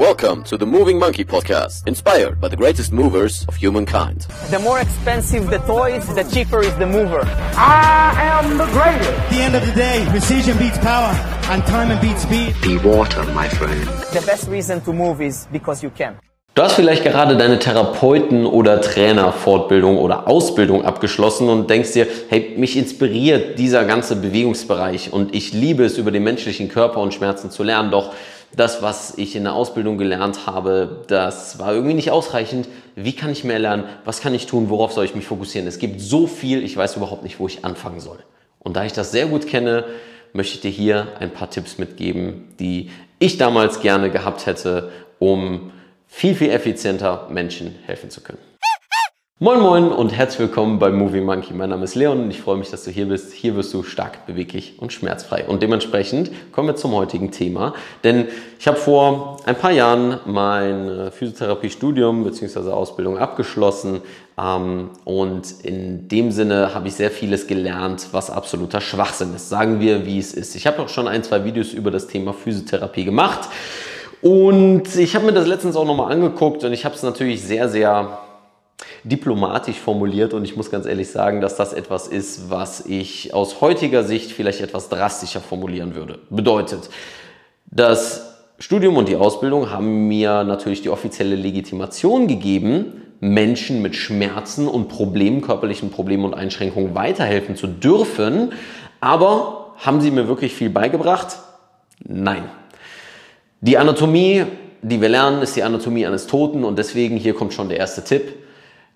Welcome to the Moving Monkey Podcast, inspired by the greatest movers of humankind. The more expensive the toys, the cheaper is the mover. I am the greatest. At the end of the day, precision beats power, and time beats speed. Be water, my friend. The best reason to move is because you can. Du hast vielleicht gerade deine Therapeuten- oder Trainerfortbildung oder Ausbildung abgeschlossen und denkst dir, hey, mich inspiriert dieser ganze Bewegungsbereich und ich liebe es, über den menschlichen Körper und Schmerzen zu lernen, doch das, was ich in der Ausbildung gelernt habe, das war irgendwie nicht ausreichend. Wie kann ich mehr lernen? Was kann ich tun? Worauf soll ich mich fokussieren? Es gibt so viel, ich weiß überhaupt nicht, wo ich anfangen soll. Und da ich das sehr gut kenne, möchte ich dir hier ein paar Tipps mitgeben, die ich damals gerne gehabt hätte, um viel, viel effizienter Menschen helfen zu können. Moin Moin und herzlich willkommen bei Movie Monkey. Mein Name ist Leon und ich freue mich, dass du hier bist. Hier wirst du stark, beweglich und schmerzfrei. Und dementsprechend kommen wir zum heutigen Thema. Denn ich habe vor ein paar Jahren mein Physiotherapiestudium bzw. Ausbildung abgeschlossen. Ähm, und in dem Sinne habe ich sehr vieles gelernt, was absoluter Schwachsinn ist. Sagen wir, wie es ist. Ich habe auch schon ein, zwei Videos über das Thema Physiotherapie gemacht. Und ich habe mir das letztens auch nochmal angeguckt und ich habe es natürlich sehr, sehr diplomatisch formuliert und ich muss ganz ehrlich sagen, dass das etwas ist, was ich aus heutiger Sicht vielleicht etwas drastischer formulieren würde. Bedeutet, das Studium und die Ausbildung haben mir natürlich die offizielle Legitimation gegeben, Menschen mit Schmerzen und Problemen, körperlichen Problemen und Einschränkungen weiterhelfen zu dürfen. Aber haben sie mir wirklich viel beigebracht? Nein. Die Anatomie, die wir lernen, ist die Anatomie eines Toten und deswegen hier kommt schon der erste Tipp.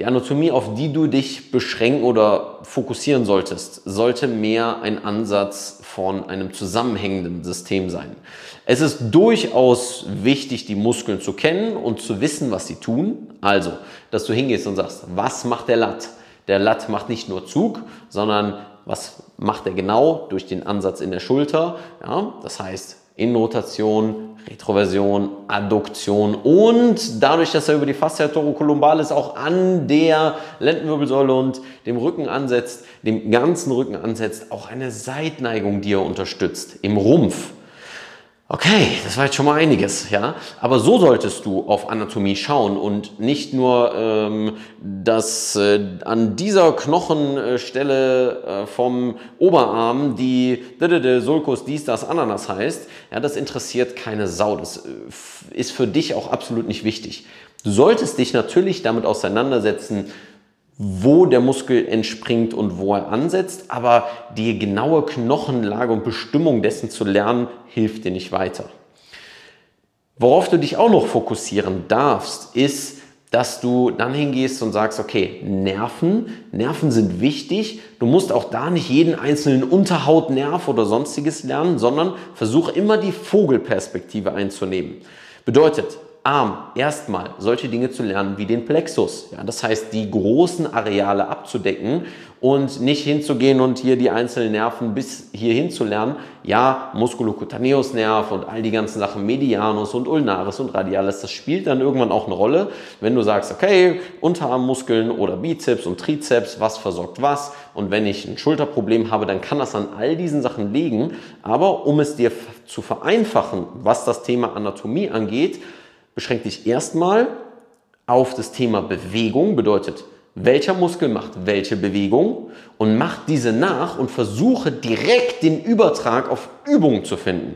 Die Anatomie, auf die du dich beschränken oder fokussieren solltest, sollte mehr ein Ansatz von einem zusammenhängenden System sein. Es ist durchaus wichtig, die Muskeln zu kennen und zu wissen, was sie tun. Also, dass du hingehst und sagst, was macht der Latt? Der Latt macht nicht nur Zug, sondern was macht er genau durch den Ansatz in der Schulter? Ja, das heißt, Innenrotation, Retroversion, Adduktion und dadurch, dass er über die Fascia thoracolumbalis auch an der Lendenwirbelsäule und dem Rücken ansetzt, dem ganzen Rücken ansetzt, auch eine Seitneigung, die er unterstützt im Rumpf. Okay, das war jetzt schon mal einiges, ja. Aber so solltest du auf Anatomie schauen und nicht nur, ähm, dass äh, an dieser Knochenstelle äh, vom Oberarm die Sulcus dies, das, Ananas heißt. Ja, das interessiert keine Sau. Das äh, ist für dich auch absolut nicht wichtig. Du solltest dich natürlich damit auseinandersetzen, wo der Muskel entspringt und wo er ansetzt, aber die genaue Knochenlage und Bestimmung dessen zu lernen, hilft dir nicht weiter. Worauf du dich auch noch fokussieren darfst, ist, dass du dann hingehst und sagst, okay, Nerven, Nerven sind wichtig. Du musst auch da nicht jeden einzelnen Unterhautnerv oder sonstiges lernen, sondern versuch immer die Vogelperspektive einzunehmen. Bedeutet, Arm erstmal solche Dinge zu lernen wie den Plexus. Ja, das heißt, die großen Areale abzudecken und nicht hinzugehen und hier die einzelnen Nerven bis hierhin zu lernen. Ja, Musculocutaneus-Nerv und all die ganzen Sachen, Medianus und Ulnaris und Radialis, das spielt dann irgendwann auch eine Rolle, wenn du sagst, okay, Unterarmmuskeln oder Bizeps und Trizeps, was versorgt was und wenn ich ein Schulterproblem habe, dann kann das an all diesen Sachen liegen. Aber um es dir zu vereinfachen, was das Thema Anatomie angeht, beschränk dich erstmal auf das Thema Bewegung, bedeutet, welcher Muskel macht welche Bewegung und mach diese nach und versuche direkt den Übertrag auf Übungen zu finden.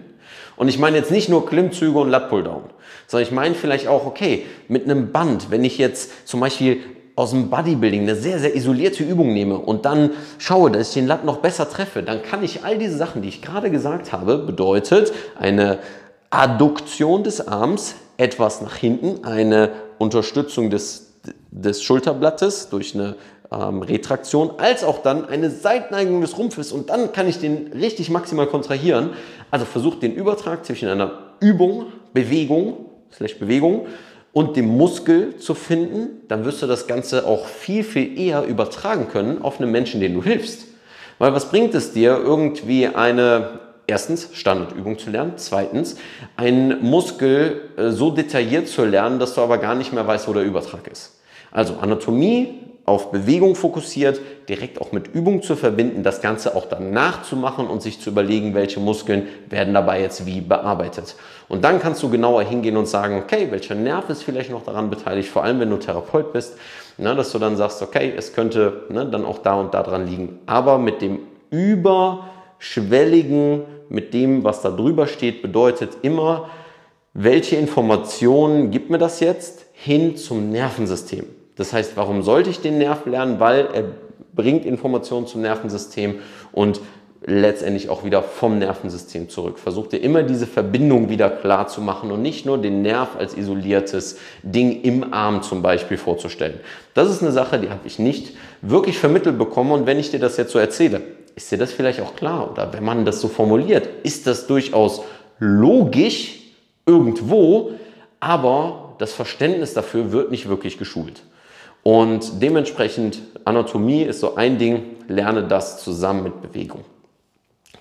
Und ich meine jetzt nicht nur Klimmzüge und Lat Pulldown, sondern ich meine vielleicht auch, okay, mit einem Band, wenn ich jetzt zum Beispiel aus dem Bodybuilding eine sehr, sehr isolierte Übung nehme und dann schaue, dass ich den Lat noch besser treffe, dann kann ich all diese Sachen, die ich gerade gesagt habe, bedeutet eine Adduktion des Arms etwas nach hinten, eine Unterstützung des, des Schulterblattes durch eine ähm, Retraktion, als auch dann eine Seitneigung des Rumpfes und dann kann ich den richtig maximal kontrahieren. Also versucht den Übertrag zwischen einer Übung, Bewegung, slash Bewegung und dem Muskel zu finden, dann wirst du das Ganze auch viel, viel eher übertragen können auf einen Menschen, den du hilfst. Weil was bringt es dir, irgendwie eine erstens Standardübung zu lernen, zweitens einen Muskel äh, so detailliert zu lernen, dass du aber gar nicht mehr weißt, wo der Übertrag ist. Also Anatomie auf Bewegung fokussiert, direkt auch mit Übung zu verbinden, das Ganze auch danach zu machen und sich zu überlegen, welche Muskeln werden dabei jetzt wie bearbeitet. Und dann kannst du genauer hingehen und sagen, okay, welcher Nerv ist vielleicht noch daran beteiligt, vor allem wenn du Therapeut bist, ne, dass du dann sagst, okay, es könnte ne, dann auch da und da dran liegen. Aber mit dem überschwelligen, mit dem, was da drüber steht, bedeutet immer, welche Informationen gibt mir das jetzt hin zum Nervensystem. Das heißt, warum sollte ich den Nerv lernen? Weil er bringt Informationen zum Nervensystem und letztendlich auch wieder vom Nervensystem zurück. Versuch dir immer diese Verbindung wieder klar zu machen und nicht nur den Nerv als isoliertes Ding im Arm zum Beispiel vorzustellen. Das ist eine Sache, die habe ich nicht wirklich vermittelt bekommen und wenn ich dir das jetzt so erzähle, ist dir das vielleicht auch klar oder wenn man das so formuliert, ist das durchaus logisch irgendwo, aber das Verständnis dafür wird nicht wirklich geschult. Und dementsprechend Anatomie ist so ein Ding, lerne das zusammen mit Bewegung.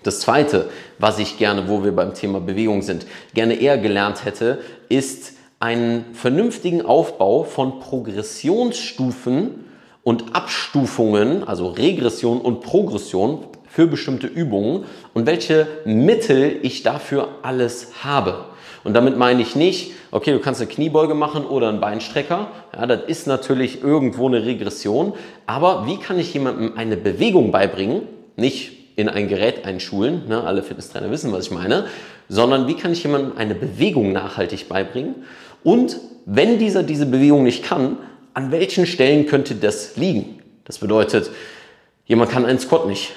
Das zweite, was ich gerne, wo wir beim Thema Bewegung sind, gerne eher gelernt hätte, ist einen vernünftigen Aufbau von Progressionsstufen und Abstufungen, also Regression und Progression für bestimmte Übungen und welche Mittel ich dafür alles habe. Und damit meine ich nicht, okay, du kannst eine Kniebeuge machen oder einen Beinstrecker. Ja, das ist natürlich irgendwo eine Regression. Aber wie kann ich jemandem eine Bewegung beibringen? Nicht in ein Gerät einschulen, ne, alle Fitnesstrainer wissen, was ich meine, sondern wie kann ich jemandem eine Bewegung nachhaltig beibringen und wenn dieser diese Bewegung nicht kann, an welchen Stellen könnte das liegen? Das bedeutet, jemand kann einen Squat nicht.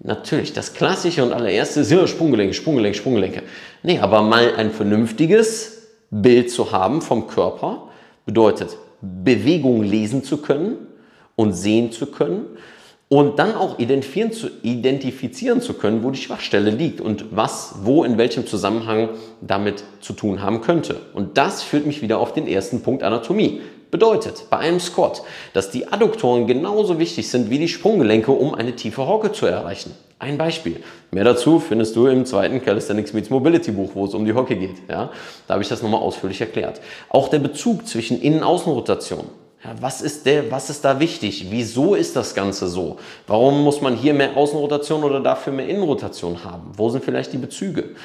Natürlich, das Klassische und allererste ist ja Sprunggelenke, Sprunggelenke, Sprunggelenke. Nee, aber mal ein vernünftiges Bild zu haben vom Körper bedeutet, Bewegung lesen zu können und sehen zu können und dann auch identifizieren zu, identifizieren zu können, wo die Schwachstelle liegt und was, wo, in welchem Zusammenhang damit zu tun haben könnte. Und das führt mich wieder auf den ersten Punkt Anatomie. Bedeutet bei einem Squat, dass die Adduktoren genauso wichtig sind wie die Sprunggelenke, um eine tiefe Hocke zu erreichen. Ein Beispiel. Mehr dazu findest du im zweiten Calisthenics Meets Mobility Buch, wo es um die Hocke geht. Ja? Da habe ich das nochmal ausführlich erklärt. Auch der Bezug zwischen Innen-Außen-Rotation ja, was, ist der, was ist da wichtig? Wieso ist das Ganze so? Warum muss man hier mehr Außenrotation oder dafür mehr Innenrotation haben? Wo sind vielleicht die Bezüge?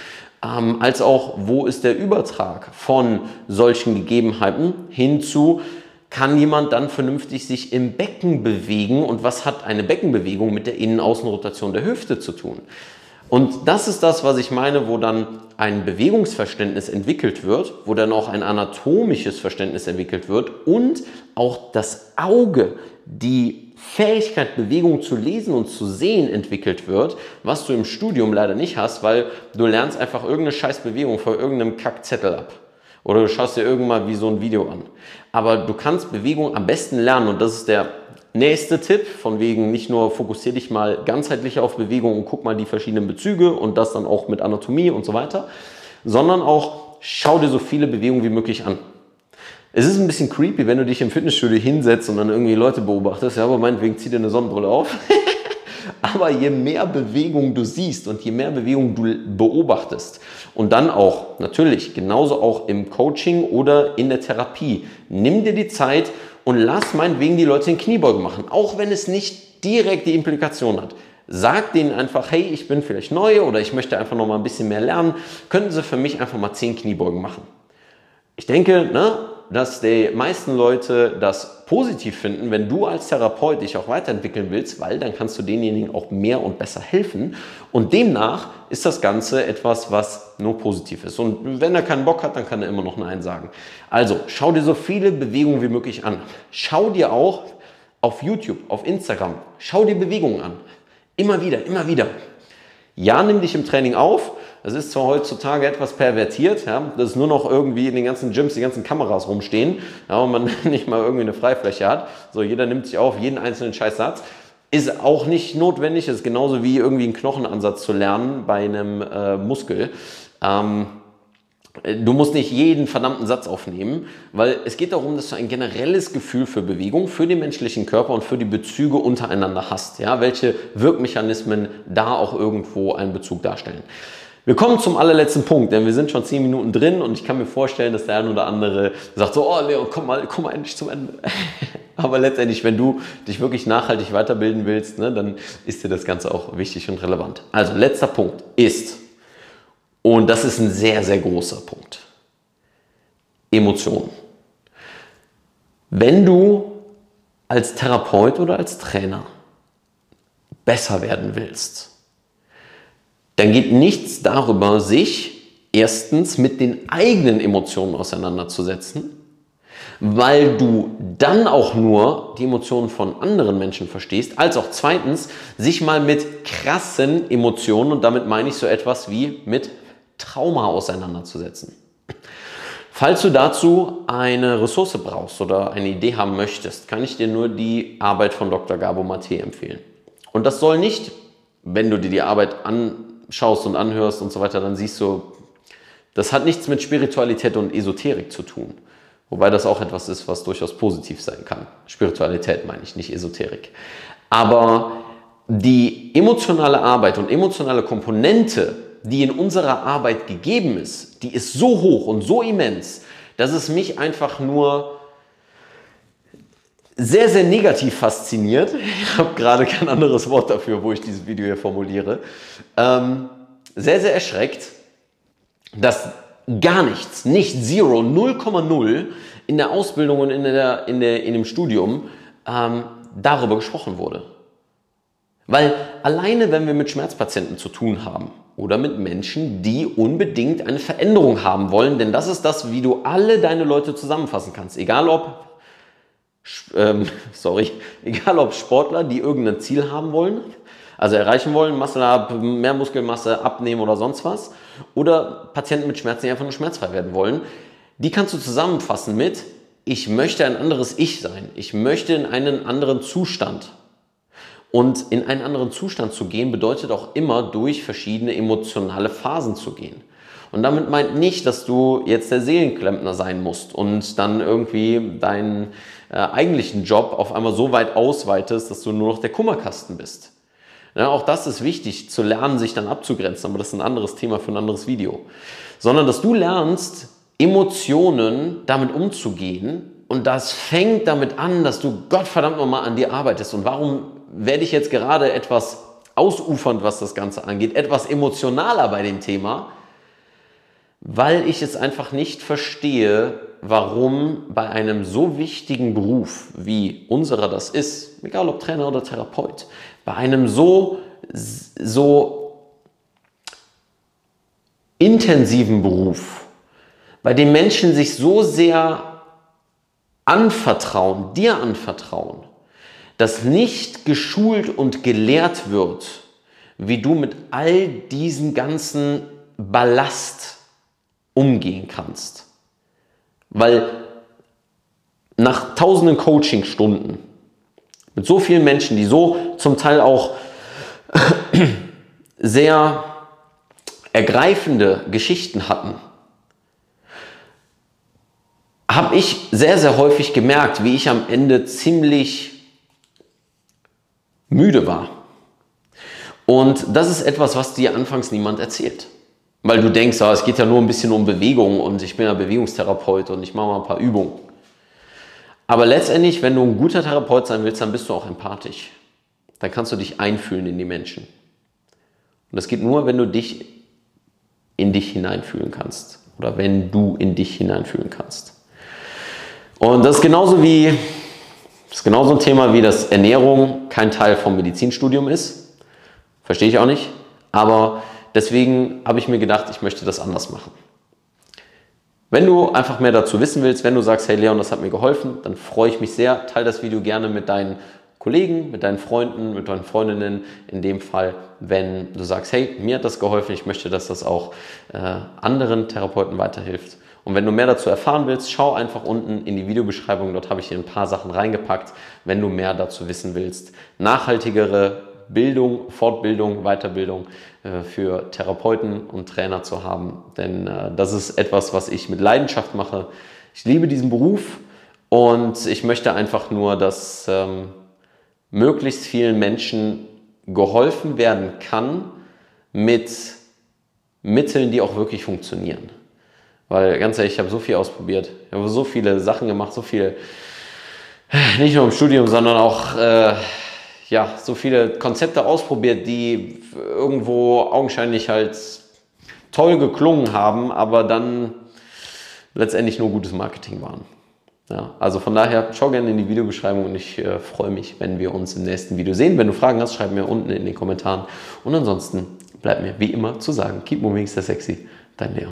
Ähm, als auch, wo ist der Übertrag von solchen Gegebenheiten hinzu, kann jemand dann vernünftig sich im Becken bewegen und was hat eine Beckenbewegung mit der Innen-Außenrotation der Hüfte zu tun? Und das ist das, was ich meine, wo dann ein Bewegungsverständnis entwickelt wird, wo dann auch ein anatomisches Verständnis entwickelt wird und auch das Auge, die Fähigkeit, Bewegung zu lesen und zu sehen entwickelt wird, was du im Studium leider nicht hast, weil du lernst einfach irgendeine scheiß Bewegung vor irgendeinem Kackzettel ab. Oder du schaust dir irgendwann wie so ein Video an. Aber du kannst Bewegung am besten lernen und das ist der Nächster Tipp, von wegen nicht nur fokussier dich mal ganzheitlich auf Bewegung und guck mal die verschiedenen Bezüge und das dann auch mit Anatomie und so weiter, sondern auch schau dir so viele Bewegungen wie möglich an. Es ist ein bisschen creepy, wenn du dich im Fitnessstudio hinsetzt und dann irgendwie Leute beobachtest, ja, aber meinetwegen zieh dir eine Sonnenbrille auf. aber je mehr Bewegung du siehst und je mehr Bewegung du beobachtest und dann auch, natürlich, genauso auch im Coaching oder in der Therapie, nimm dir die Zeit und lass meinetwegen die Leute den Kniebeugen machen, auch wenn es nicht direkt die Implikation hat. Sag denen einfach, hey, ich bin vielleicht neu oder ich möchte einfach noch mal ein bisschen mehr lernen. Könnten sie für mich einfach mal 10 Kniebeugen machen? Ich denke, ne, dass die meisten Leute das positiv finden, wenn du als Therapeut dich auch weiterentwickeln willst, weil dann kannst du denjenigen auch mehr und besser helfen. Und demnach ist das Ganze etwas, was nur positiv ist. Und wenn er keinen Bock hat, dann kann er immer noch Nein sagen. Also schau dir so viele Bewegungen wie möglich an. Schau dir auch auf YouTube, auf Instagram, schau dir Bewegungen an. Immer wieder, immer wieder. Ja, nimm dich im Training auf das ist zwar heutzutage etwas pervertiert, ja, dass nur noch irgendwie in den ganzen Gyms die ganzen Kameras rumstehen ja, und man nicht mal irgendwie eine Freifläche hat. So, jeder nimmt sich auf jeden einzelnen Scheißsatz. Ist auch nicht notwendig, ist genauso wie irgendwie einen Knochenansatz zu lernen bei einem äh, Muskel. Ähm, Du musst nicht jeden verdammten Satz aufnehmen, weil es geht darum, dass du ein generelles Gefühl für Bewegung, für den menschlichen Körper und für die Bezüge untereinander hast. Ja, welche Wirkmechanismen da auch irgendwo einen Bezug darstellen. Wir kommen zum allerletzten Punkt, denn wir sind schon zehn Minuten drin und ich kann mir vorstellen, dass der ein oder andere sagt so, oh Leo, komm mal, komm mal endlich zum Ende. Aber letztendlich, wenn du dich wirklich nachhaltig weiterbilden willst, ne, dann ist dir das Ganze auch wichtig und relevant. Also letzter Punkt ist, Und das ist ein sehr, sehr großer Punkt. Emotionen. Wenn du als Therapeut oder als Trainer besser werden willst, dann geht nichts darüber, sich erstens mit den eigenen Emotionen auseinanderzusetzen, weil du dann auch nur die Emotionen von anderen Menschen verstehst, als auch zweitens sich mal mit krassen Emotionen, und damit meine ich so etwas wie mit Trauma auseinanderzusetzen. Falls du dazu eine Ressource brauchst oder eine Idee haben möchtest, kann ich dir nur die Arbeit von Dr. Gabo Mate empfehlen. Und das soll nicht, wenn du dir die Arbeit anschaust und anhörst und so weiter, dann siehst du, das hat nichts mit Spiritualität und Esoterik zu tun. Wobei das auch etwas ist, was durchaus positiv sein kann. Spiritualität meine ich, nicht Esoterik. Aber die emotionale Arbeit und emotionale Komponente, die in unserer Arbeit gegeben ist, die ist so hoch und so immens, dass es mich einfach nur sehr, sehr negativ fasziniert. Ich habe gerade kein anderes Wort dafür, wo ich dieses Video hier formuliere. Ähm, sehr, sehr erschreckt, dass gar nichts, nicht Zero, 0,0 in der Ausbildung und in, der, in, der, in dem Studium ähm, darüber gesprochen wurde. Weil alleine, wenn wir mit Schmerzpatienten zu tun haben oder mit Menschen, die unbedingt eine Veränderung haben wollen, denn das ist das, wie du alle deine Leute zusammenfassen kannst, egal ob ähm, sorry, egal ob Sportler, die irgendein Ziel haben wollen, also erreichen wollen, Masse ab, mehr Muskelmasse abnehmen oder sonst was, oder Patienten mit Schmerzen, die einfach nur schmerzfrei werden wollen, die kannst du zusammenfassen mit, ich möchte ein anderes Ich sein, ich möchte in einen anderen Zustand. Und in einen anderen Zustand zu gehen, bedeutet auch immer durch verschiedene emotionale Phasen zu gehen. Und damit meint nicht, dass du jetzt der Seelenklempner sein musst und dann irgendwie deinen äh, eigentlichen Job auf einmal so weit ausweitest, dass du nur noch der Kummerkasten bist. Ja, auch das ist wichtig, zu lernen, sich dann abzugrenzen, aber das ist ein anderes Thema für ein anderes Video. Sondern, dass du lernst, Emotionen damit umzugehen und das fängt damit an, dass du Gottverdammt nochmal an dir arbeitest. Und warum werde ich jetzt gerade etwas ausufernd, was das Ganze angeht, etwas emotionaler bei dem Thema? Weil ich es einfach nicht verstehe, warum bei einem so wichtigen Beruf wie unserer das ist, egal ob Trainer oder Therapeut, bei einem so, so intensiven Beruf, bei dem Menschen sich so sehr anvertrauen, dir anvertrauen, dass nicht geschult und gelehrt wird, wie du mit all diesen ganzen Ballast umgehen kannst. Weil nach tausenden Coachingstunden mit so vielen Menschen, die so zum Teil auch sehr ergreifende Geschichten hatten, habe ich sehr, sehr häufig gemerkt, wie ich am Ende ziemlich müde war. Und das ist etwas, was dir anfangs niemand erzählt. Weil du denkst, ah, es geht ja nur ein bisschen um Bewegung und ich bin ja Bewegungstherapeut und ich mache mal ein paar Übungen. Aber letztendlich, wenn du ein guter Therapeut sein willst, dann bist du auch empathisch. Dann kannst du dich einfühlen in die Menschen. Und das geht nur, wenn du dich in dich hineinfühlen kannst. Oder wenn du in dich hineinfühlen kannst. Und das ist genauso wie, das ist genauso ein Thema wie, dass Ernährung kein Teil vom Medizinstudium ist. Verstehe ich auch nicht. Aber Deswegen habe ich mir gedacht, ich möchte das anders machen. Wenn du einfach mehr dazu wissen willst, wenn du sagst, hey Leon, das hat mir geholfen, dann freue ich mich sehr. Teil das Video gerne mit deinen Kollegen, mit deinen Freunden, mit deinen Freundinnen. In dem Fall, wenn du sagst, hey, mir hat das geholfen, ich möchte, dass das auch äh, anderen Therapeuten weiterhilft. Und wenn du mehr dazu erfahren willst, schau einfach unten in die Videobeschreibung. Dort habe ich hier ein paar Sachen reingepackt, wenn du mehr dazu wissen willst. Nachhaltigere Bildung, Fortbildung, Weiterbildung äh, für Therapeuten und Trainer zu haben. Denn äh, das ist etwas, was ich mit Leidenschaft mache. Ich liebe diesen Beruf und ich möchte einfach nur, dass ähm, möglichst vielen Menschen geholfen werden kann mit Mitteln, die auch wirklich funktionieren. Weil ganz ehrlich, ich habe so viel ausprobiert. Ich habe so viele Sachen gemacht, so viel, nicht nur im Studium, sondern auch äh, ja, so viele Konzepte ausprobiert, die irgendwo augenscheinlich halt toll geklungen haben, aber dann letztendlich nur gutes Marketing waren. Ja, also von daher, schau gerne in die Videobeschreibung und ich äh, freue mich, wenn wir uns im nächsten Video sehen. Wenn du Fragen hast, schreib mir unten in den Kommentaren. Und ansonsten bleibt mir wie immer zu sagen, keep moving, stay sexy, dein Leon.